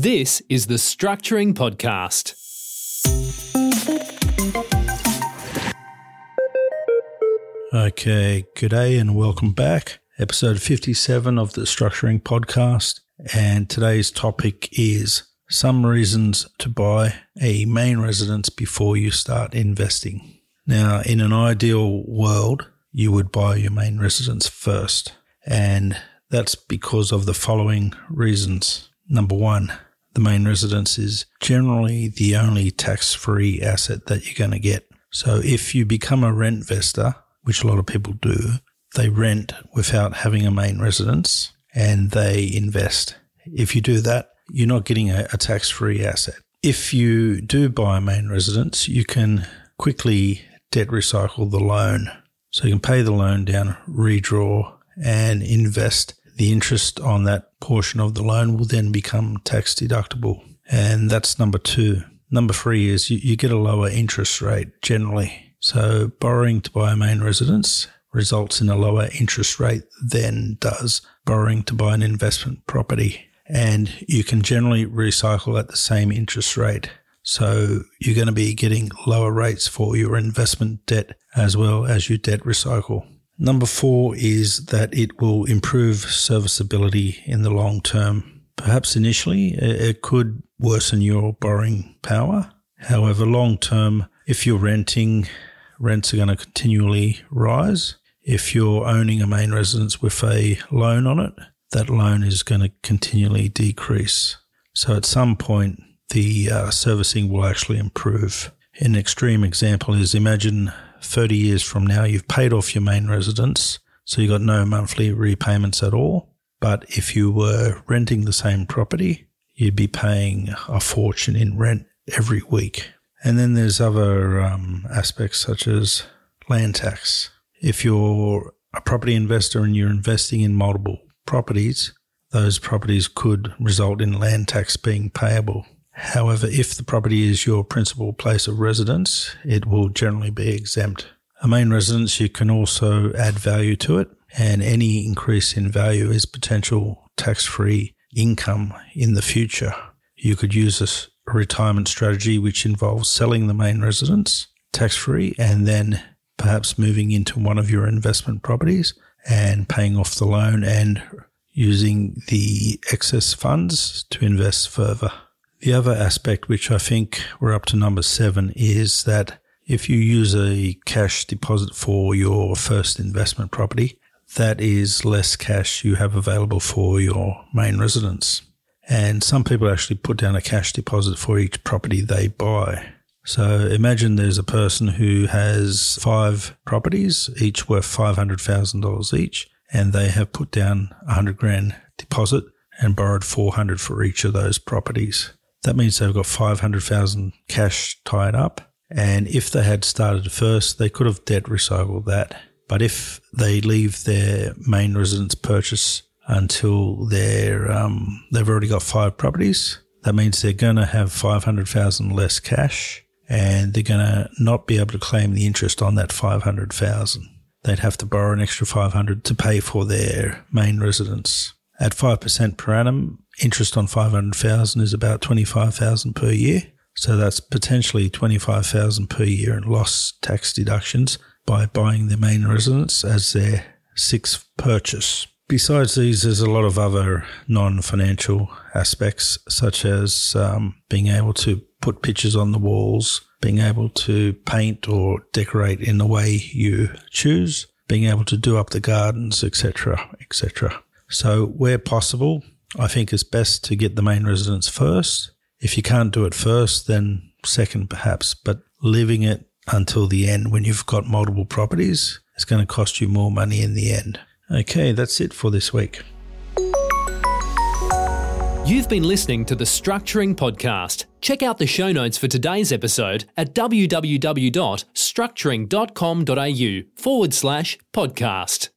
This is the Structuring Podcast. Okay, good day and welcome back. Episode 57 of the Structuring Podcast. And today's topic is some reasons to buy a main residence before you start investing. Now, in an ideal world, you would buy your main residence first. And that's because of the following reasons. Number one, the main residence is generally the only tax free asset that you're going to get. So if you become a rent investor, which a lot of people do, they rent without having a main residence and they invest. If you do that, you're not getting a, a tax free asset. If you do buy a main residence, you can quickly debt recycle the loan. So you can pay the loan down, redraw, and invest. The interest on that portion of the loan will then become tax deductible. And that's number two. Number three is you, you get a lower interest rate generally. So borrowing to buy a main residence results in a lower interest rate than does borrowing to buy an investment property. And you can generally recycle at the same interest rate. So you're going to be getting lower rates for your investment debt as well as your debt recycle. Number four is that it will improve serviceability in the long term. Perhaps initially it could worsen your borrowing power. However, long term, if you're renting, rents are going to continually rise. If you're owning a main residence with a loan on it, that loan is going to continually decrease. So at some point, the uh, servicing will actually improve. An extreme example is imagine 30 years from now, you've paid off your main residence, so you've got no monthly repayments at all. But if you were renting the same property, you'd be paying a fortune in rent every week. And then there's other um, aspects such as land tax. If you're a property investor and you're investing in multiple properties, those properties could result in land tax being payable. However, if the property is your principal place of residence, it will generally be exempt. A main residence, you can also add value to it, and any increase in value is potential tax free income in the future. You could use a retirement strategy which involves selling the main residence tax free and then perhaps moving into one of your investment properties and paying off the loan and using the excess funds to invest further. The other aspect, which I think we're up to number seven, is that if you use a cash deposit for your first investment property, that is less cash you have available for your main residence. And some people actually put down a cash deposit for each property they buy. So imagine there's a person who has five properties, each worth $500,000 each, and they have put down a 100 grand deposit and borrowed 400 for each of those properties. That means they've got 500,000 cash tied up. And if they had started first, they could have debt recycled that. But if they leave their main residence purchase until they're, um, they've already got five properties, that means they're going to have 500,000 less cash and they're going to not be able to claim the interest on that 500,000. They'd have to borrow an extra 500 to pay for their main residence. At 5% per annum, interest on 500,000 is about 25,000 per year. So that's potentially 25,000 per year in lost tax deductions by buying their main residence as their sixth purchase. Besides these, there's a lot of other non financial aspects, such as um, being able to put pictures on the walls, being able to paint or decorate in the way you choose, being able to do up the gardens, etc., etc. So, where possible, I think it's best to get the main residence first. If you can't do it first, then second perhaps, but leaving it until the end when you've got multiple properties is going to cost you more money in the end. Okay, that's it for this week. You've been listening to the Structuring Podcast. Check out the show notes for today's episode at www.structuring.com.au forward slash podcast.